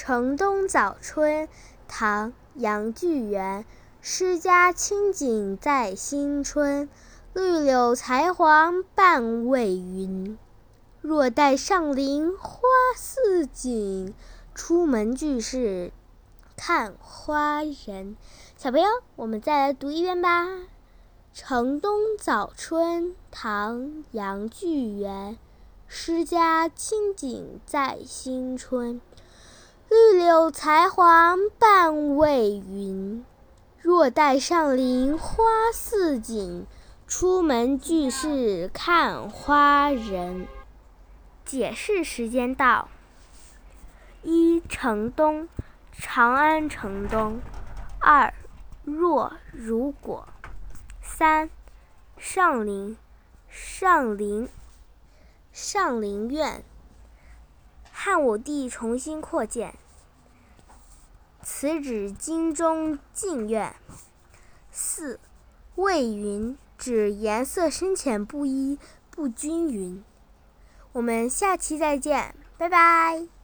城东早春，唐·杨巨源。诗家清景在新春，绿柳才黄半未匀。若待上林花似锦，出门俱是看花人。小朋友，我们再来读一遍吧。《城东早春》唐·杨巨源。诗家清景在新春。绿柳才黄半未匀，若待上林花似锦，出门俱是看花人。解释时间到：一、城东，长安城东；二、若，如果；三、上林，上林，上林苑。汉武帝重新扩建，此指京中禁苑。四魏云指颜色深浅不一、不均匀。我们下期再见，拜拜。